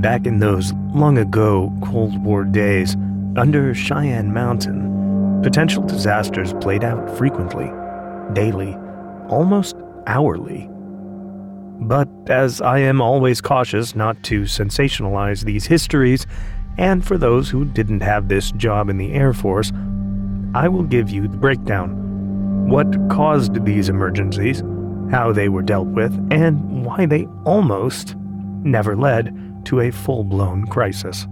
Back in those long ago Cold War days, under Cheyenne Mountain, potential disasters played out frequently, daily, almost hourly. But as I am always cautious not to sensationalize these histories, and for those who didn't have this job in the Air Force, I will give you the breakdown what caused these emergencies, how they were dealt with, and why they almost never led to a full blown crisis.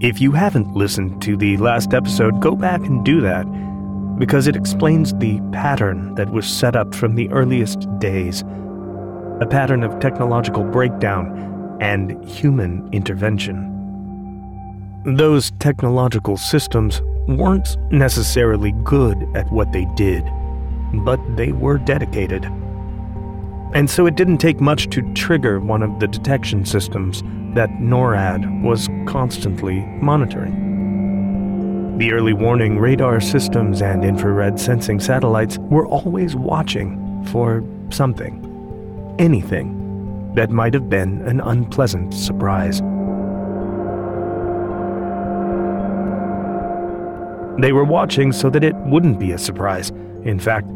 If you haven't listened to the last episode, go back and do that, because it explains the pattern that was set up from the earliest days a pattern of technological breakdown and human intervention. Those technological systems weren't necessarily good at what they did, but they were dedicated. And so it didn't take much to trigger one of the detection systems that NORAD was constantly monitoring. The early warning radar systems and infrared sensing satellites were always watching for something, anything, that might have been an unpleasant surprise. They were watching so that it wouldn't be a surprise. In fact,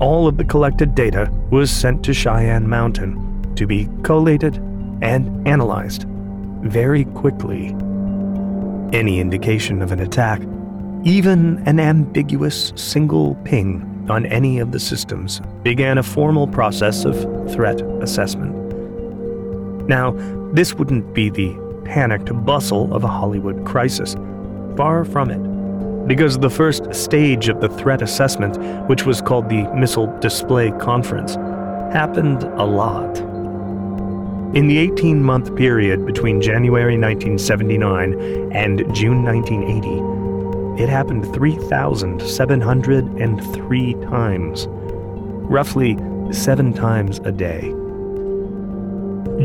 all of the collected data was sent to Cheyenne Mountain to be collated and analyzed very quickly. Any indication of an attack, even an ambiguous single ping on any of the systems, began a formal process of threat assessment. Now, this wouldn't be the panicked bustle of a Hollywood crisis. Far from it because the first stage of the threat assessment, which was called the Missile Display Conference, happened a lot. In the 18 month period between January 1979 and June 1980, it happened 3,703 times, roughly seven times a day.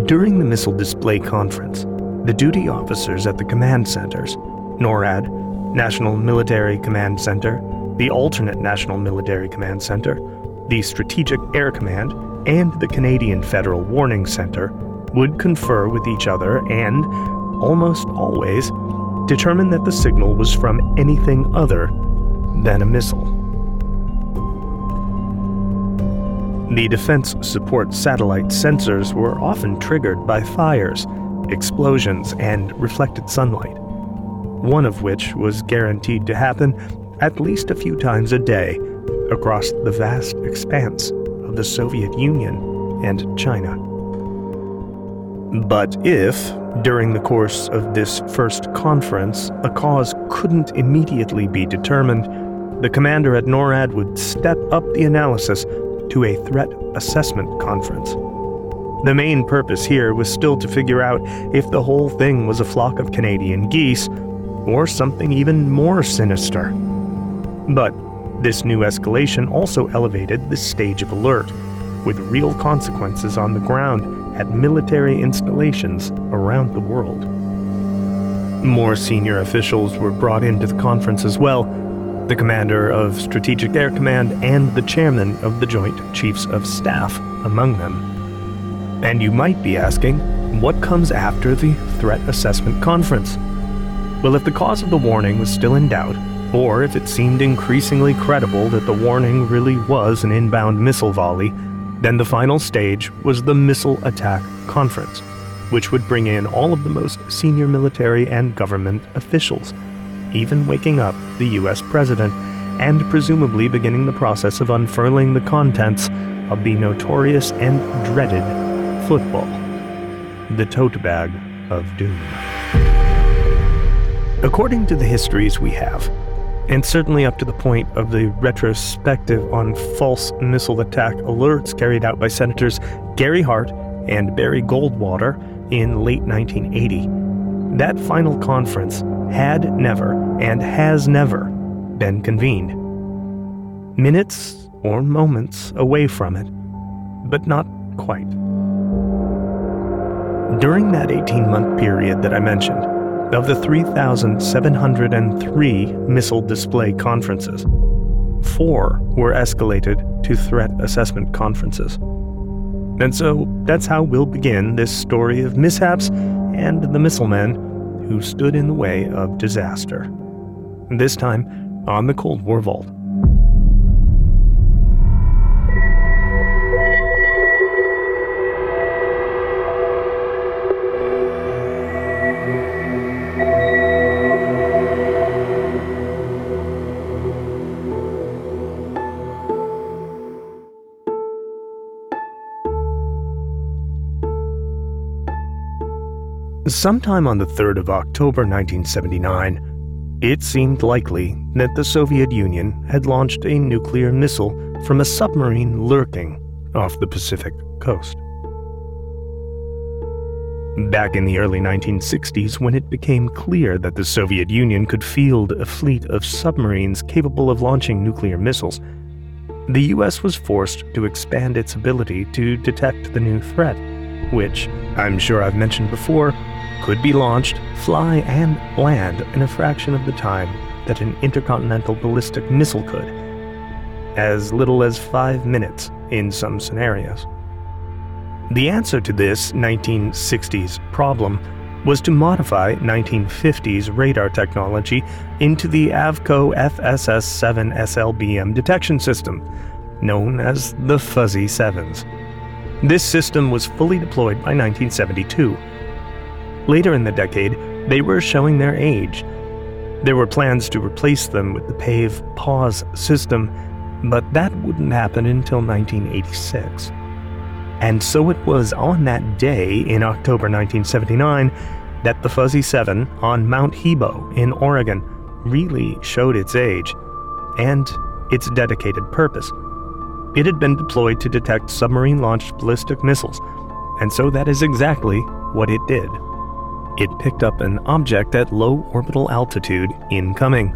During the Missile Display Conference, the duty officers at the command centers, NORAD, National Military Command Center, the alternate National Military Command Center, the Strategic Air Command, and the Canadian Federal Warning Center would confer with each other and, almost always, determine that the signal was from anything other than a missile. The Defense Support Satellite sensors were often triggered by fires, explosions, and reflected sunlight one of which was guaranteed to happen at least a few times a day across the vast expanse of the Soviet Union and China. But if, during the course of this first conference, a cause couldn't immediately be determined, the commander at NORAD would step up the analysis to a threat assessment conference. The main purpose here was still to figure out if the whole thing was a flock of Canadian geese or something even more sinister. But this new escalation also elevated the stage of alert, with real consequences on the ground at military installations around the world. More senior officials were brought into the conference as well the commander of Strategic Air Command and the chairman of the Joint Chiefs of Staff among them. And you might be asking, what comes after the Threat Assessment Conference? Well, if the cause of the warning was still in doubt, or if it seemed increasingly credible that the warning really was an inbound missile volley, then the final stage was the Missile Attack Conference, which would bring in all of the most senior military and government officials, even waking up the US president, and presumably beginning the process of unfurling the contents of the notorious and dreaded football, the tote bag of doom. According to the histories we have, and certainly up to the point of the retrospective on false missile attack alerts carried out by Senators Gary Hart and Barry Goldwater in late 1980, that final conference had never and has never been convened. Minutes or moments away from it, but not quite. During that 18 month period that I mentioned, of the 3,703 missile display conferences, four were escalated to threat assessment conferences. And so that's how we'll begin this story of mishaps and the missile men who stood in the way of disaster. This time on the Cold War Vault. Sometime on the 3rd of October 1979, it seemed likely that the Soviet Union had launched a nuclear missile from a submarine lurking off the Pacific coast. Back in the early 1960s, when it became clear that the Soviet Union could field a fleet of submarines capable of launching nuclear missiles, the US was forced to expand its ability to detect the new threat, which, I'm sure I've mentioned before, could be launched, fly, and land in a fraction of the time that an intercontinental ballistic missile could, as little as five minutes in some scenarios. The answer to this 1960s problem was to modify 1950s radar technology into the Avco FSS 7 SLBM detection system, known as the Fuzzy Sevens. This system was fully deployed by 1972 Later in the decade, they were showing their age. There were plans to replace them with the PAVE PAWS system, but that wouldn't happen until 1986. And so it was on that day in October 1979 that the Fuzzy 7 on Mount Hebo in Oregon really showed its age and its dedicated purpose. It had been deployed to detect submarine launched ballistic missiles, and so that is exactly what it did. It picked up an object at low orbital altitude incoming.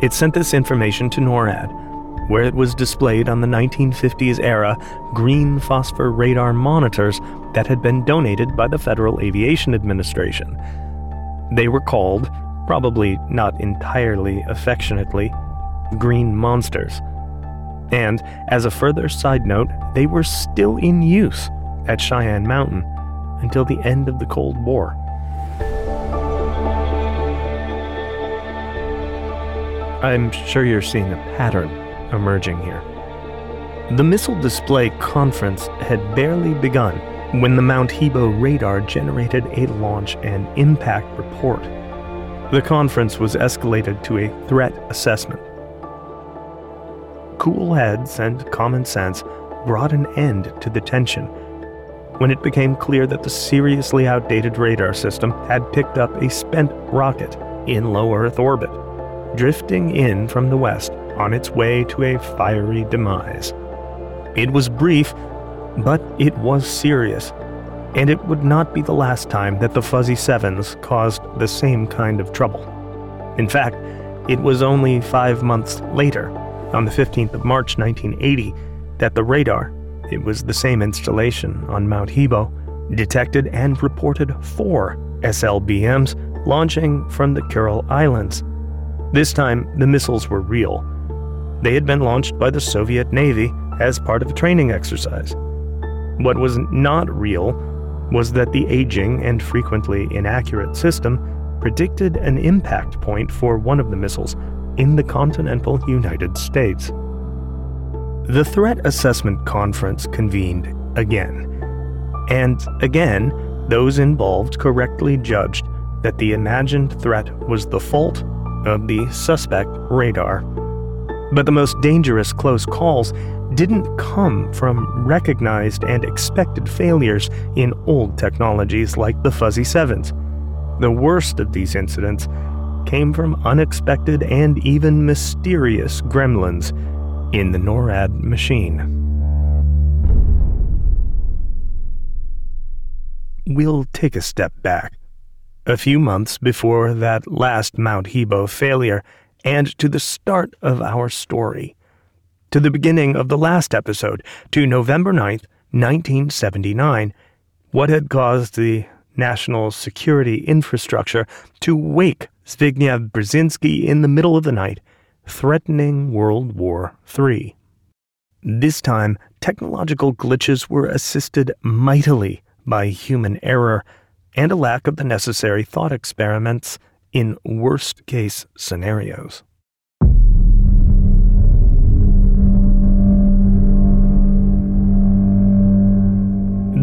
It sent this information to NORAD, where it was displayed on the 1950s era green phosphor radar monitors that had been donated by the Federal Aviation Administration. They were called, probably not entirely affectionately, green monsters. And, as a further side note, they were still in use at Cheyenne Mountain until the end of the Cold War. I'm sure you're seeing a pattern emerging here. The missile display conference had barely begun when the Mount Hebo radar generated a launch and impact report. The conference was escalated to a threat assessment. Cool heads and common sense brought an end to the tension when it became clear that the seriously outdated radar system had picked up a spent rocket in low Earth orbit drifting in from the west on its way to a fiery demise. It was brief, but it was serious, and it would not be the last time that the Fuzzy Sevens caused the same kind of trouble. In fact, it was only five months later, on the 15th of March 1980, that the radar, it was the same installation on Mount Hebo, detected and reported four SLBMs launching from the Kuril Islands this time, the missiles were real. They had been launched by the Soviet Navy as part of a training exercise. What was not real was that the aging and frequently inaccurate system predicted an impact point for one of the missiles in the continental United States. The Threat Assessment Conference convened again. And again, those involved correctly judged that the imagined threat was the fault of the suspect radar. But the most dangerous close calls didn't come from recognized and expected failures in old technologies like the Fuzzy Sevens. The worst of these incidents came from unexpected and even mysterious gremlins in the NORAD machine. We'll take a step back a few months before that last Mount Hebo failure, and to the start of our story. To the beginning of the last episode, to November 9th, 1979, what had caused the national security infrastructure to wake Zbigniew Brzezinski in the middle of the night, threatening World War III. This time, technological glitches were assisted mightily by human error and a lack of the necessary thought experiments in worst case scenarios.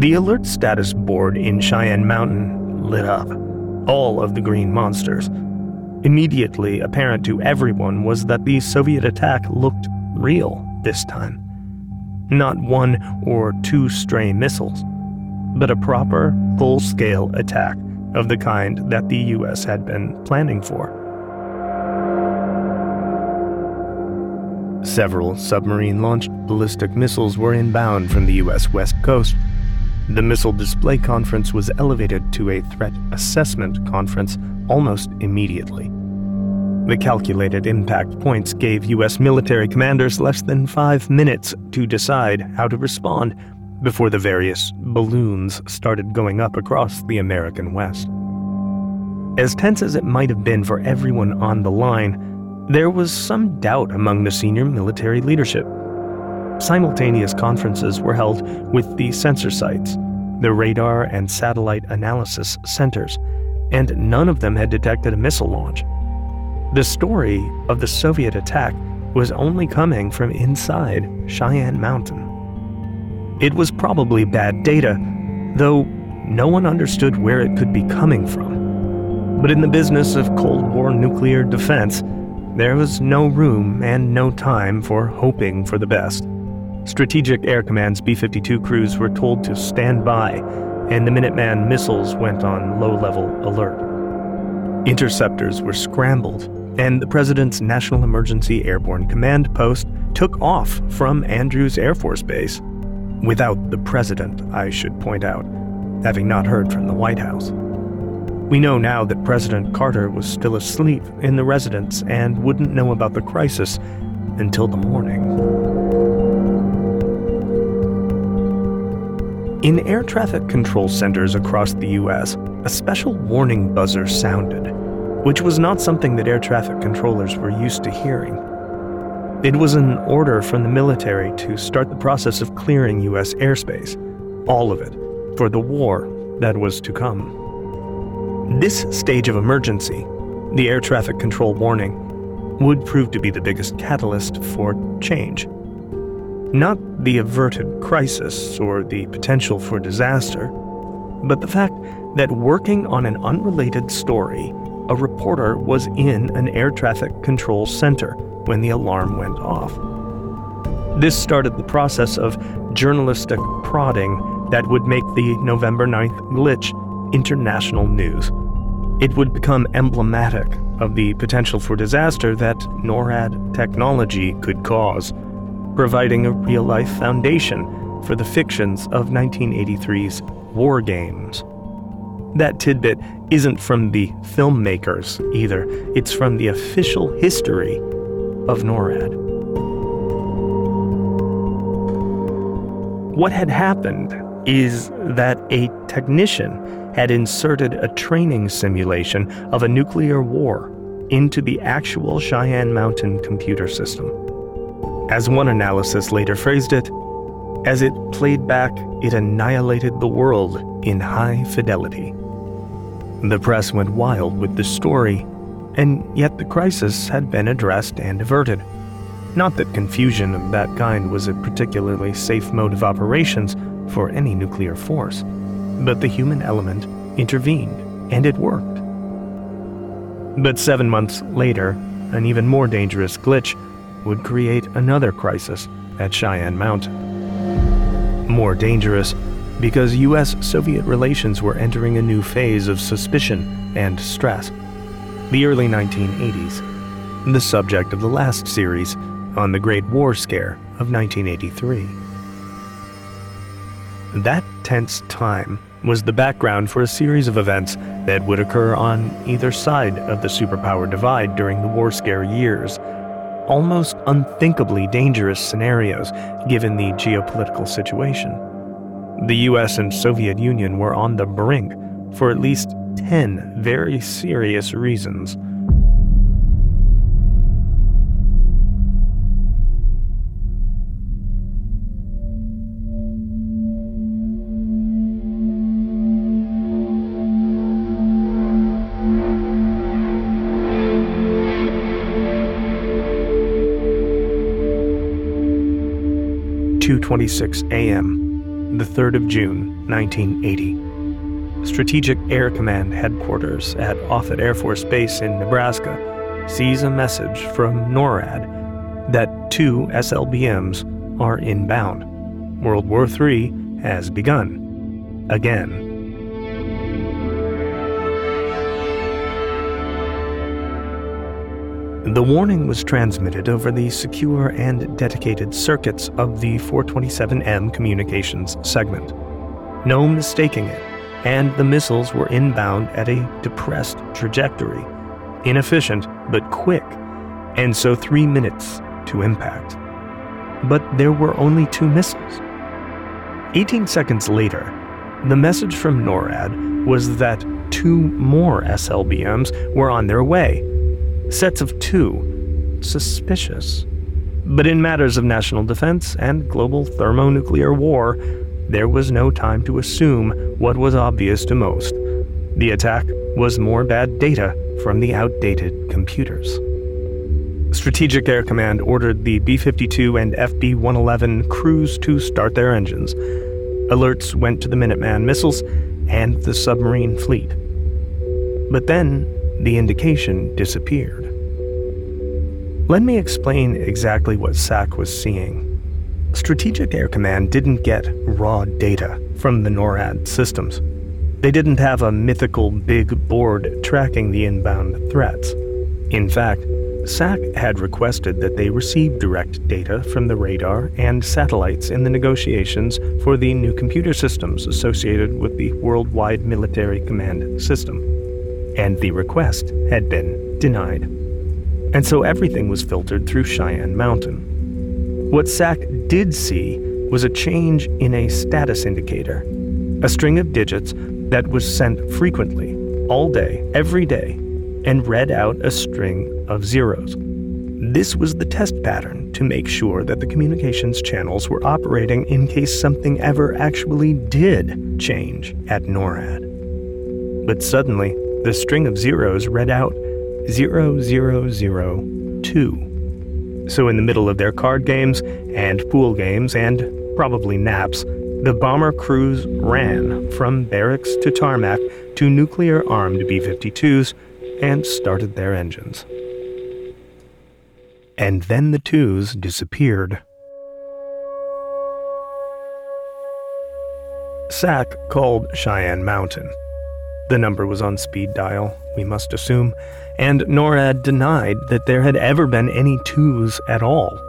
The alert status board in Cheyenne Mountain lit up. All of the green monsters. Immediately apparent to everyone was that the Soviet attack looked real this time. Not one or two stray missiles, but a proper, full scale attack of the kind that the US had been planning for. Several submarine launched ballistic missiles were inbound from the US West Coast the Missile Display Conference was elevated to a Threat Assessment Conference almost immediately. The calculated impact points gave U.S. military commanders less than five minutes to decide how to respond before the various balloons started going up across the American West. As tense as it might have been for everyone on the line, there was some doubt among the senior military leadership Simultaneous conferences were held with the sensor sites, the radar and satellite analysis centers, and none of them had detected a missile launch. The story of the Soviet attack was only coming from inside Cheyenne Mountain. It was probably bad data, though no one understood where it could be coming from. But in the business of Cold War nuclear defense, there was no room and no time for hoping for the best. Strategic Air Command's B 52 crews were told to stand by, and the Minuteman missiles went on low level alert. Interceptors were scrambled, and the President's National Emergency Airborne Command Post took off from Andrews Air Force Base. Without the President, I should point out, having not heard from the White House. We know now that President Carter was still asleep in the residence and wouldn't know about the crisis until the morning. In air traffic control centers across the US, a special warning buzzer sounded, which was not something that air traffic controllers were used to hearing. It was an order from the military to start the process of clearing US airspace, all of it, for the war that was to come. This stage of emergency, the air traffic control warning, would prove to be the biggest catalyst for change. Not the averted crisis or the potential for disaster, but the fact that working on an unrelated story, a reporter was in an air traffic control center when the alarm went off. This started the process of journalistic prodding that would make the November 9th glitch international news. It would become emblematic of the potential for disaster that NORAD technology could cause providing a real life foundation for the fictions of 1983's War Games. That tidbit isn't from the filmmakers either, it's from the official history of NORAD. What had happened is that a technician had inserted a training simulation of a nuclear war into the actual Cheyenne Mountain computer system. As one analysis later phrased it, as it played back, it annihilated the world in high fidelity. The press went wild with the story, and yet the crisis had been addressed and averted. Not that confusion of that kind was a particularly safe mode of operations for any nuclear force, but the human element intervened, and it worked. But seven months later, an even more dangerous glitch would create another crisis at Cheyenne Mountain. More dangerous because US Soviet relations were entering a new phase of suspicion and stress. The early 1980s, the subject of the last series on the Great War Scare of 1983. That tense time was the background for a series of events that would occur on either side of the superpower divide during the war scare years almost unthinkably dangerous scenarios given the geopolitical situation. The US and Soviet Union were on the brink for at least 10 very serious reasons. Two twenty six AM, the third of June nineteen eighty. Strategic Air Command headquarters at Offutt Air Force Base in Nebraska sees a message from NORAD that two SLBMs are inbound. World War III has begun. Again. The warning was transmitted over the secure and dedicated circuits of the 427M communications segment. No mistaking it, and the missiles were inbound at a depressed trajectory, inefficient but quick, and so three minutes to impact. But there were only two missiles. 18 seconds later, the message from NORAD was that two more SLBMs were on their way Sets of two. Suspicious. But in matters of national defense and global thermonuclear war, there was no time to assume what was obvious to most. The attack was more bad data from the outdated computers. Strategic Air Command ordered the B 52 and FB 111 crews to start their engines. Alerts went to the Minuteman missiles and the submarine fleet. But then the indication disappeared. Let me explain exactly what SAC was seeing. Strategic Air Command didn't get raw data from the NORAD systems. They didn't have a mythical big board tracking the inbound threats. In fact, SAC had requested that they receive direct data from the radar and satellites in the negotiations for the new computer systems associated with the Worldwide Military Command System and the request had been denied. And so everything was filtered through Cheyenne Mountain. What SAC did see was a change in a status indicator, a string of digits that was sent frequently, all day, every day, and read out a string of zeros. This was the test pattern to make sure that the communications channels were operating in case something ever actually did change at NORAD. But suddenly, the string of zeros read out 0002. So, in the middle of their card games and pool games and probably naps, the bomber crews ran from barracks to tarmac to nuclear armed B 52s and started their engines. And then the twos disappeared. SAC called Cheyenne Mountain the number was on speed dial, we must assume, and NORAD denied that there had ever been any twos at all.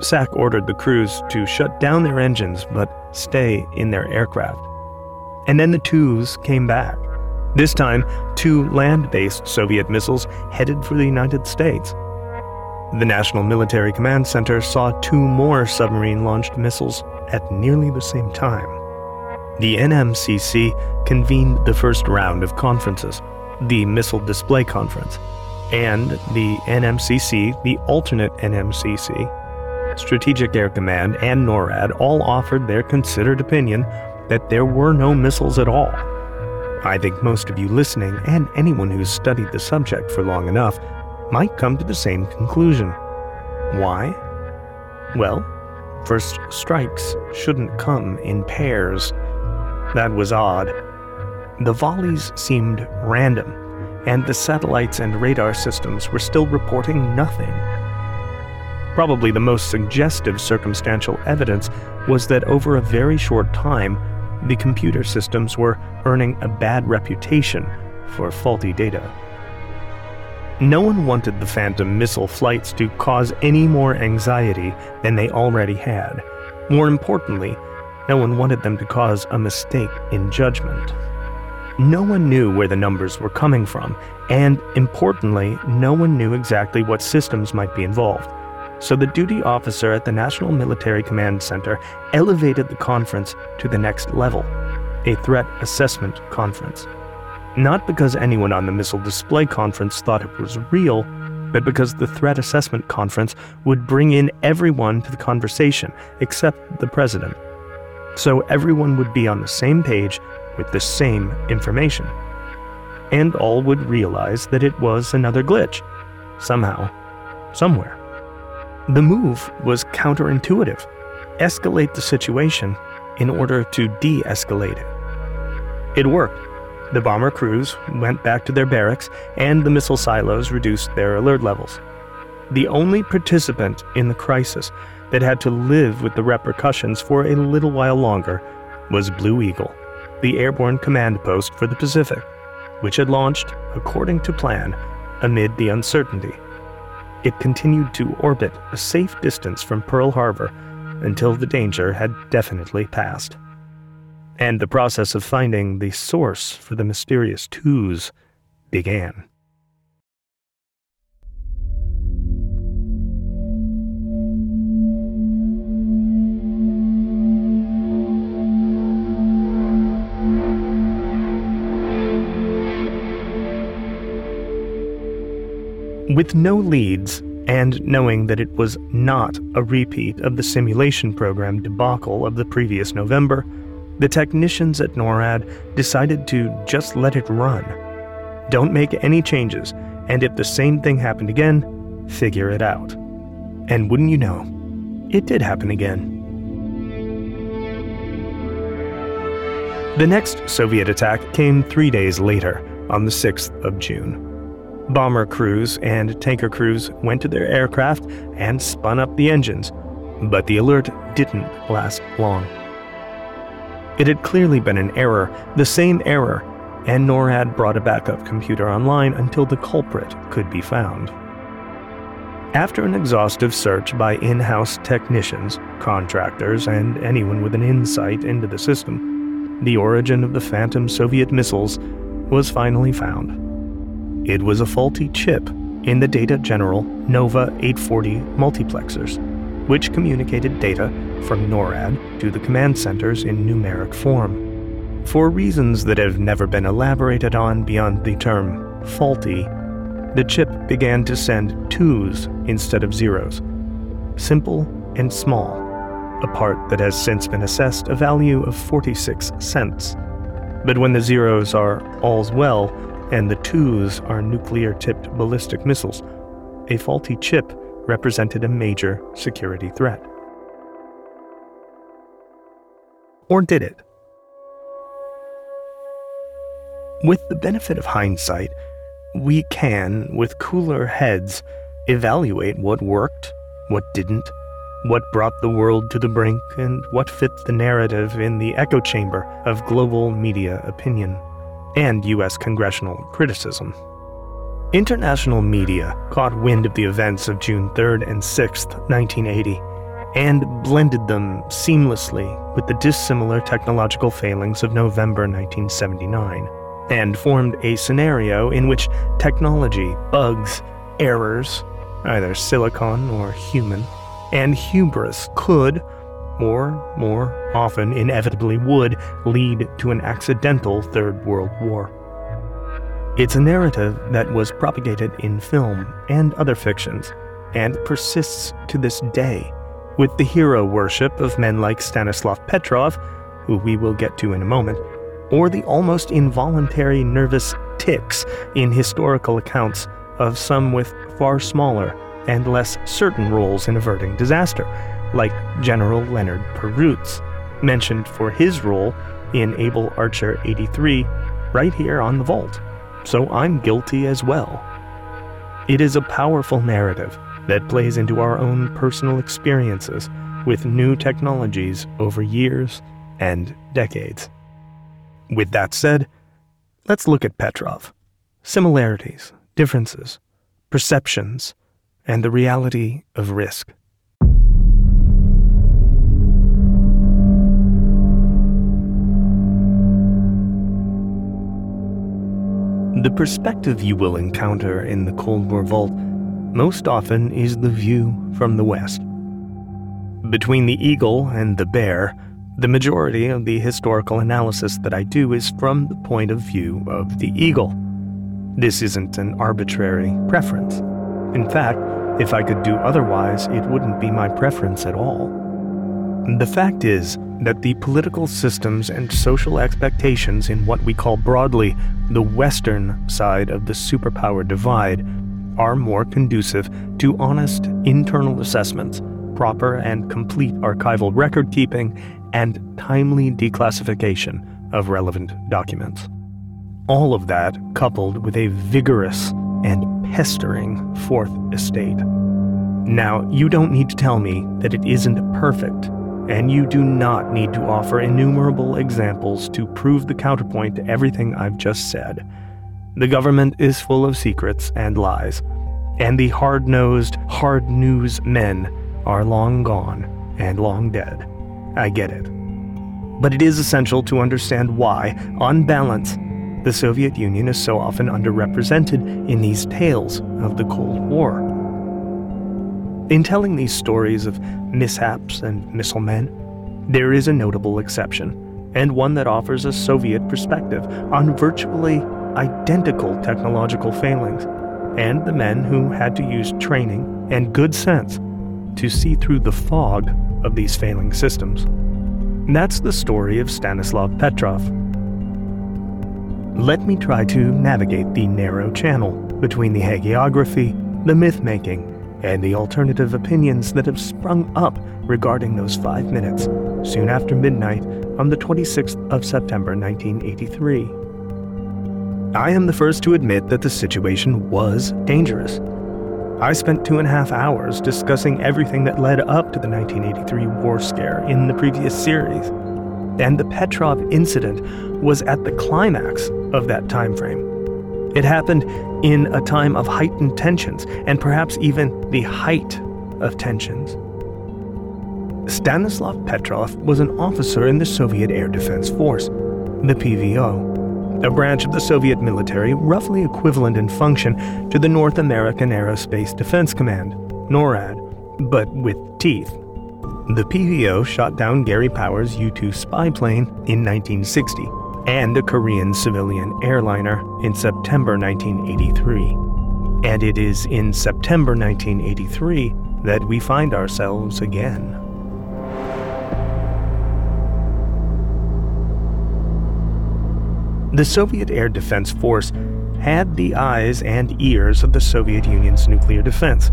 SAC ordered the crews to shut down their engines but stay in their aircraft. And then the twos came back. This time, two land based Soviet missiles headed for the United States. The National Military Command Center saw two more submarine launched missiles at nearly the same time. The NMCC convened the first round of conferences, the Missile Display Conference, and the NMCC, the alternate NMCC, Strategic Air Command, and NORAD all offered their considered opinion that there were no missiles at all. I think most of you listening, and anyone who's studied the subject for long enough, might come to the same conclusion. Why? Well, first strikes shouldn't come in pairs. That was odd. The volleys seemed random, and the satellites and radar systems were still reporting nothing. Probably the most suggestive circumstantial evidence was that over a very short time, the computer systems were earning a bad reputation for faulty data. No one wanted the Phantom missile flights to cause any more anxiety than they already had. More importantly, no one wanted them to cause a mistake in judgment. No one knew where the numbers were coming from, and importantly, no one knew exactly what systems might be involved. So the duty officer at the National Military Command Center elevated the conference to the next level a threat assessment conference. Not because anyone on the missile display conference thought it was real, but because the threat assessment conference would bring in everyone to the conversation except the president so everyone would be on the same page with the same information. And all would realize that it was another glitch, somehow, somewhere. The move was counterintuitive. escalate the situation in order to de escalate it. It worked. The bomber crews went back to their barracks, and the missile silos reduced their alert levels. The only participant in the crisis that had to live with the repercussions for a little while longer was Blue Eagle, the airborne command post for the Pacific, which had launched, according to plan, amid the uncertainty. It continued to orbit a safe distance from Pearl Harbor until the danger had definitely passed. And the process of finding the source for the mysterious twos began. With no leads, and knowing that it was not a repeat of the simulation program debacle of the previous November, the technicians at NORAD decided to just let it run. Don't make any changes, and if the same thing happened again, figure it out. And wouldn't you know, it did happen again. The next Soviet attack came three days later, on the 6th of June. Bomber crews and tanker crews went to their aircraft and spun up the engines, but the alert didn't last long. It had clearly been an error, the same error, and NORAD brought a backup computer online until the culprit could be found. After an exhaustive search by in house technicians, contractors, and anyone with an insight into the system, the origin of the Phantom Soviet missiles was finally found. It was a faulty chip in the Data General Nova 840 multiplexers, which communicated data from NORAD to the command centers in numeric form. For reasons that have never been elaborated on beyond the term faulty, the chip began to send twos instead of zeros. Simple and small, a part that has since been assessed a value of 46 cents. But when the zeros are all's well, and the twos are nuclear tipped ballistic missiles. A faulty chip represented a major security threat. Or did it? With the benefit of hindsight, we can, with cooler heads, evaluate what worked, what didn't, what brought the world to the brink, and what fit the narrative in the echo chamber of global media opinion and U.S. congressional criticism. International media caught wind of the events of June 3rd and 6th, 1980, and blended them seamlessly with the dissimilar technological failings of November 1979, and formed a scenario in which technology, bugs, errors, either silicon or human, and hubris could, or more often inevitably would, lead to an accidental Third World War. It's a narrative that was propagated in film and other fictions, and persists to this day, with the hero worship of men like Stanislav Petrov, who we will get to in a moment, or the almost involuntary nervous tics in historical accounts of some with far smaller and less certain roles in averting disaster, like General Leonard Perroots, mentioned for his role in Able Archer 83 right here on the Vault. So I'm guilty as well. It is a powerful narrative that plays into our own personal experiences with new technologies over years and decades. With that said, let's look at Petrov. Similarities, differences, perceptions, and the reality of risk. The perspective you will encounter in the Cold War Vault most often is the view from the west. Between the eagle and the bear, the majority of the historical analysis that I do is from the point of view of the eagle. This isn't an arbitrary preference. In fact, if I could do otherwise, it wouldn't be my preference at all. The fact is that the political systems and social expectations in what we call broadly the Western side of the superpower divide are more conducive to honest internal assessments, proper and complete archival record keeping and timely declassification of relevant documents. All of that coupled with a vigorous and pestering Fourth Estate. Now, you don't need to tell me that it isn't perfect, and you do not need to offer innumerable examples to prove the counterpoint to everything I've just said. The government is full of secrets and lies, and the hard nosed, hard news men are long gone and long dead. I get it. But it is essential to understand why, on balance, the Soviet Union is so often underrepresented in these tales of the Cold War. In telling these stories of mishaps and missile men, there is a notable exception, and one that offers a Soviet perspective on virtually identical technological failings, and the men who had to use training and good sense to see through the fog of these failing systems. And That's the story of Stanislav Petrov, let me try to navigate the narrow channel between the hagiography, the myth making, and the alternative opinions that have sprung up regarding those five minutes soon after midnight on the 26th of September 1983. I am the first to admit that the situation was dangerous. I spent two and a half hours discussing everything that led up to the 1983 war scare in the previous series and the Petrov incident was at the climax of that time frame. It happened in a time of heightened tensions, and perhaps even the height of tensions. Stanislav Petrov was an officer in the Soviet Air Defense Force, the PVO, a branch of the Soviet military roughly equivalent in function to the North American Aerospace Defense Command, NORAD, but with teeth. The PVO shot down Gary Powers' U 2 spy plane in 1960 and a Korean civilian airliner in September 1983. And it is in September 1983 that we find ourselves again. The Soviet Air Defense Force had the eyes and ears of the Soviet Union's nuclear defense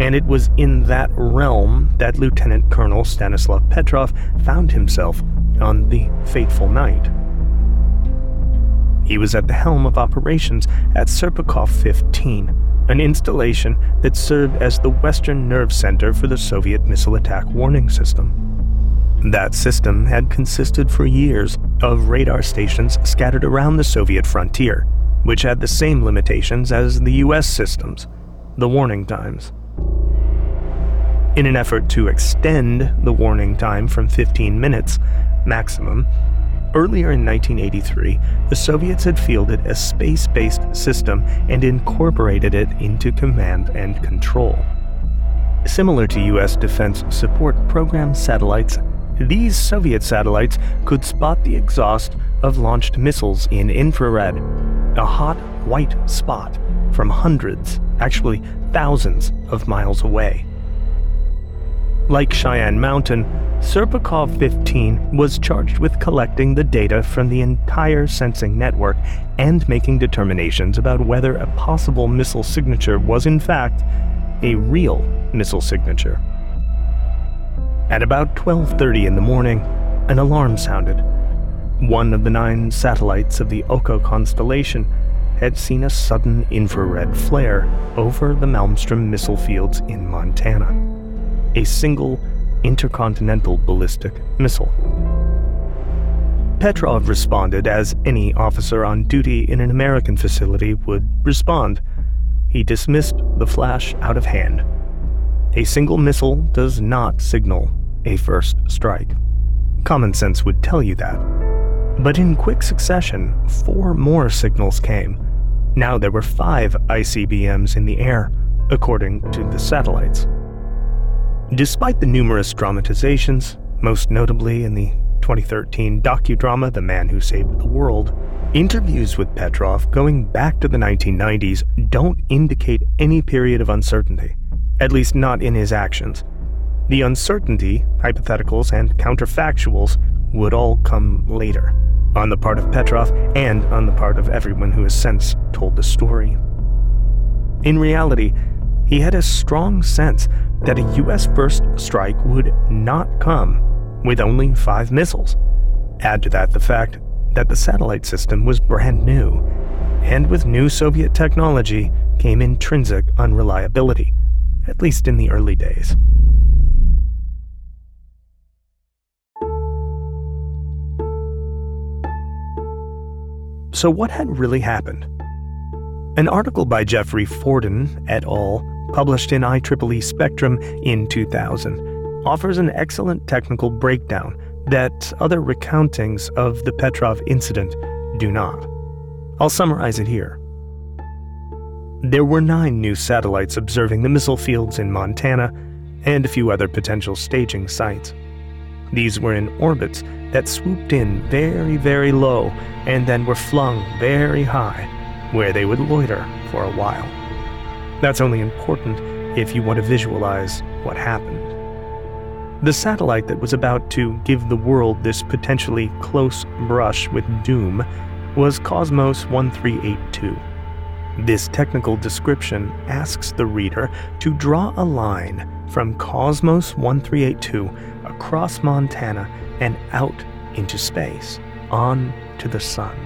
and it was in that realm that Lieutenant Colonel Stanislav Petrov found himself on the fateful night. He was at the helm of operations at Serpukhov 15, an installation that served as the Western Nerve Center for the Soviet missile attack warning system. That system had consisted for years of radar stations scattered around the Soviet frontier, which had the same limitations as the US systems the warning times. In an effort to extend the warning time from 15 minutes maximum, earlier in 1983, the Soviets had fielded a space based system and incorporated it into command and control. Similar to U.S. Defense Support Program satellites, these Soviet satellites could spot the exhaust of launched missiles in infrared, a hot white spot from hundreds, actually thousands, of miles away. Like Cheyenne Mountain, Serpukhov 15 was charged with collecting the data from the entire sensing network and making determinations about whether a possible missile signature was in fact a real missile signature. At about 12:30 in the morning, an alarm sounded. One of the nine satellites of the Oko constellation had seen a sudden infrared flare over the Malmstrom missile fields in Montana a single intercontinental ballistic missile. Petrov responded as any officer on duty in an American facility would respond. He dismissed the flash out of hand. A single missile does not signal a first strike. Common sense would tell you that. But in quick succession, four more signals came. Now there were five ICBMs in the air, according to the satellites. Despite the numerous dramatizations, most notably in the 2013 docudrama The Man Who Saved the World, interviews with Petrov going back to the 1990s don't indicate any period of uncertainty, at least not in his actions. The uncertainty, hypotheticals, and counterfactuals would all come later, on the part of Petrov and on the part of everyone who has since told the story. In reality, he had a strong sense that a US first strike would not come with only five missiles. Add to that the fact that the satellite system was brand new, and with new Soviet technology came intrinsic unreliability, at least in the early days. So, what had really happened? An article by Geoffrey Forden et al., published in IEEE Spectrum in 2000, offers an excellent technical breakdown that other recountings of the Petrov incident do not. I'll summarize it here. There were nine new satellites observing the missile fields in Montana and a few other potential staging sites. These were in orbits that swooped in very, very low and then were flung very high, where they would loiter for a while. That's only important if you want to visualize what happened. The satellite that was about to give the world this potentially close brush with doom was Cosmos 1382. This technical description asks the reader to draw a line from Cosmos 1382 across Montana and out into space, on to the sun.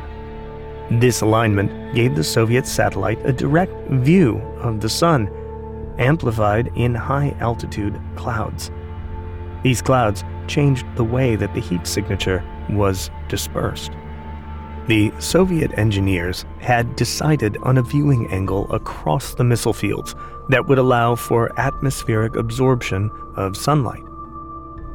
This alignment gave the Soviet satellite a direct view of the sun, amplified in high altitude clouds. These clouds changed the way that the heat signature was dispersed. The Soviet engineers had decided on a viewing angle across the missile fields that would allow for atmospheric absorption of sunlight.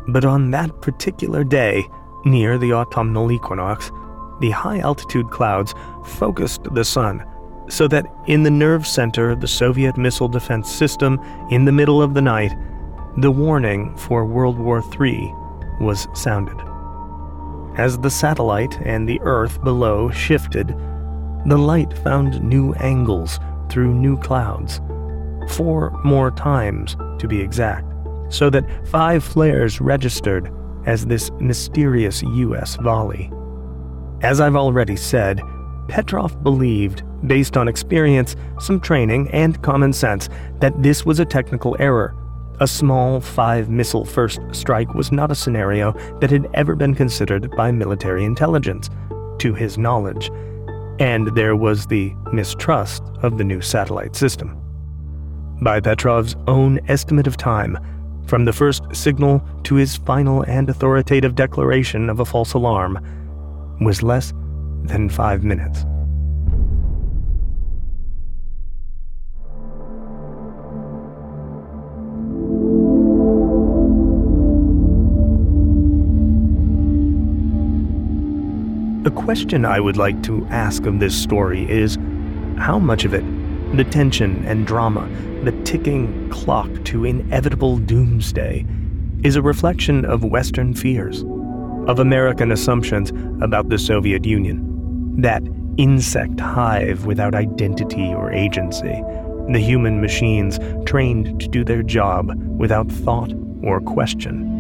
But on that particular day, near the autumnal equinox, the high altitude clouds focused the sun so that in the nerve center of the Soviet missile defense system, in the middle of the night, the warning for World War III was sounded. As the satellite and the Earth below shifted, the light found new angles through new clouds, four more times to be exact, so that five flares registered as this mysterious US volley. As I've already said, Petrov believed, based on experience, some training, and common sense, that this was a technical error. A small five missile first strike was not a scenario that had ever been considered by military intelligence, to his knowledge, and there was the mistrust of the new satellite system. By Petrov's own estimate of time, from the first signal to his final and authoritative declaration of a false alarm, was less than five minutes. The question I would like to ask of this story is how much of it, the tension and drama, the ticking clock to inevitable doomsday, is a reflection of Western fears, of American assumptions about the Soviet Union, that insect hive without identity or agency, the human machines trained to do their job without thought or question.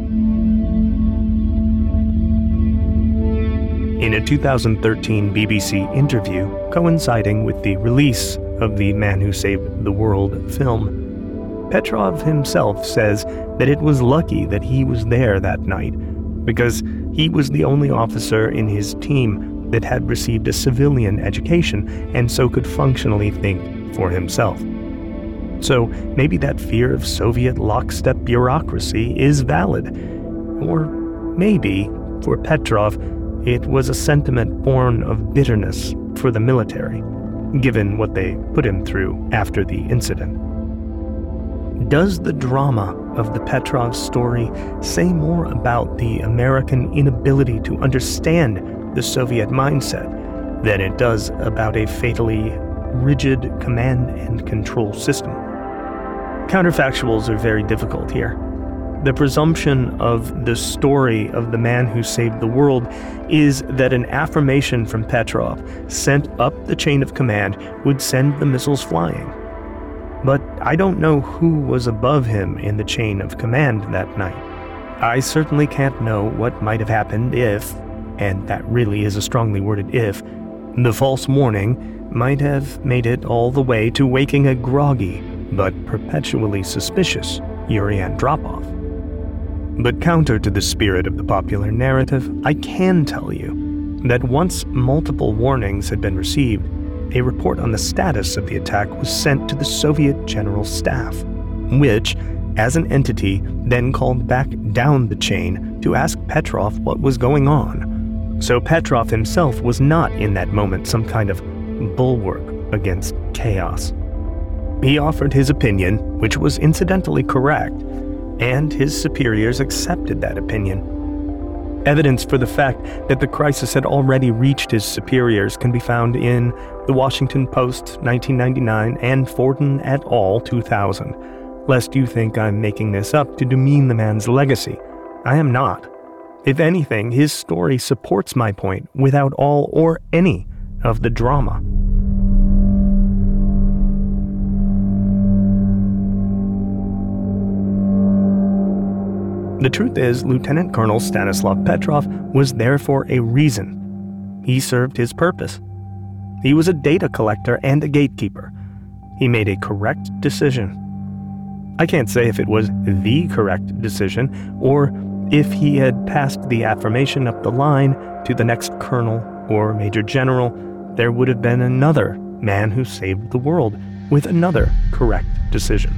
In a 2013 BBC interview coinciding with the release of the Man Who Saved the World film, Petrov himself says that it was lucky that he was there that night because he was the only officer in his team that had received a civilian education and so could functionally think for himself. So maybe that fear of Soviet lockstep bureaucracy is valid. Or maybe, for Petrov, it was a sentiment born of bitterness for the military, given what they put him through after the incident. Does the drama of the Petrov story say more about the American inability to understand the Soviet mindset than it does about a fatally rigid command and control system? Counterfactuals are very difficult here. The presumption of the story of the man who saved the world is that an affirmation from Petrov sent up the chain of command would send the missiles flying. But I don't know who was above him in the chain of command that night. I certainly can't know what might have happened if, and that really is a strongly worded if, the false warning might have made it all the way to waking a groggy but perpetually suspicious Yuri Andropov. But counter to the spirit of the popular narrative, I can tell you that once multiple warnings had been received, a report on the status of the attack was sent to the Soviet General Staff, which, as an entity, then called back down the chain to ask Petrov what was going on. So Petrov himself was not in that moment some kind of bulwark against chaos. He offered his opinion, which was incidentally correct, and his superiors accepted that opinion. Evidence for the fact that the crisis had already reached his superiors can be found in The Washington Post 1999 and Forden et al. 2000. Lest you think I'm making this up to demean the man's legacy, I am not. If anything, his story supports my point without all or any of the drama. The truth is, Lieutenant Colonel Stanislav Petrov was there for a reason. He served his purpose. He was a data collector and a gatekeeper. He made a correct decision. I can't say if it was the correct decision or if he had passed the affirmation up the line to the next colonel or major general, there would have been another man who saved the world with another correct decision.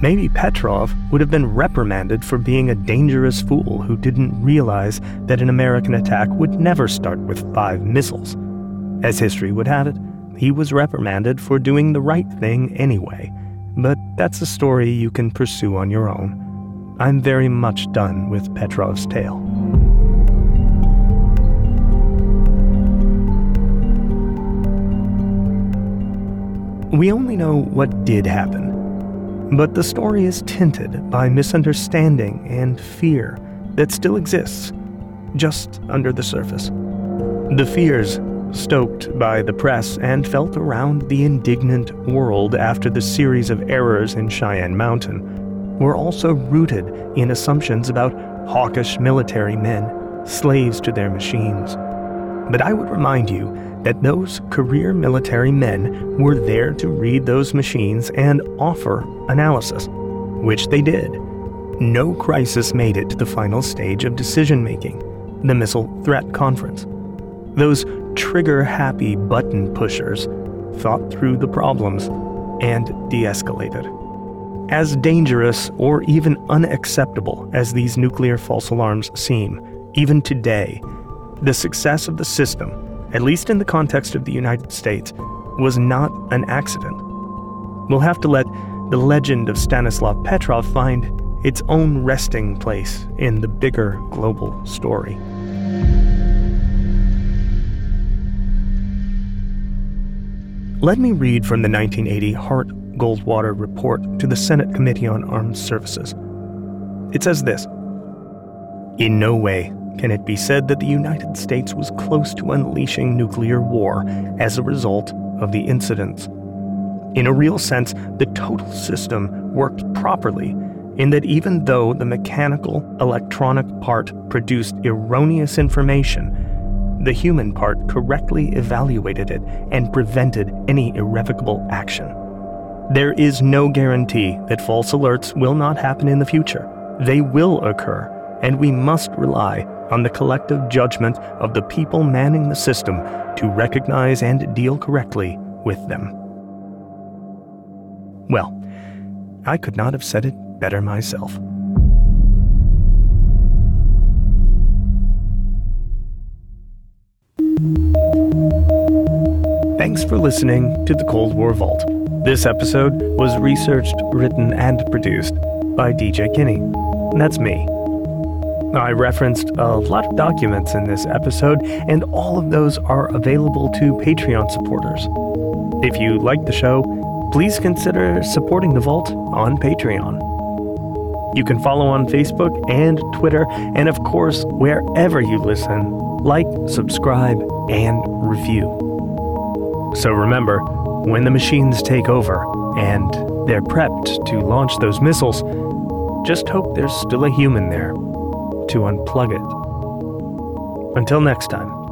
Maybe Petrov would have been reprimanded for being a dangerous fool who didn't realize that an American attack would never start with five missiles. As history would have it, he was reprimanded for doing the right thing anyway. But that's a story you can pursue on your own. I'm very much done with Petrov's tale. We only know what did happen but the story is tinted by misunderstanding and fear that still exists just under the surface. The fears stoked by the press and felt around the indignant world after the series of errors in Cheyenne Mountain were also rooted in assumptions about hawkish military men, slaves to their machines. But I would remind you that those career military men were there to read those machines and offer analysis, which they did. No crisis made it to the final stage of decision making, the Missile Threat Conference. Those trigger happy button pushers thought through the problems and de escalated. As dangerous or even unacceptable as these nuclear false alarms seem, even today, the success of the system at least in the context of the United States, was not an accident. We'll have to let the legend of Stanislav Petrov find its own resting place in the bigger global story. Let me read from the 1980 Hart Goldwater report to the Senate Committee on Armed Services. It says this In no way can it be said that the United States was close to unleashing nuclear war as a result of the incidents? In a real sense, the total system worked properly in that even though the mechanical electronic part produced erroneous information, the human part correctly evaluated it and prevented any irrevocable action. There is no guarantee that false alerts will not happen in the future. They will occur, and we must rely on the collective judgment of the people manning the system to recognize and deal correctly with them. Well, I could not have said it better myself. Thanks for listening to the Cold War Vault. This episode was researched, written, and produced by DJ Kinney. That's me. I referenced a lot of documents in this episode, and all of those are available to Patreon supporters. If you like the show, please consider supporting the Vault on Patreon. You can follow on Facebook and Twitter, and of course, wherever you listen, like, subscribe, and review. So remember, when the machines take over and they're prepped to launch those missiles, just hope there's still a human there to unplug it. Until next time.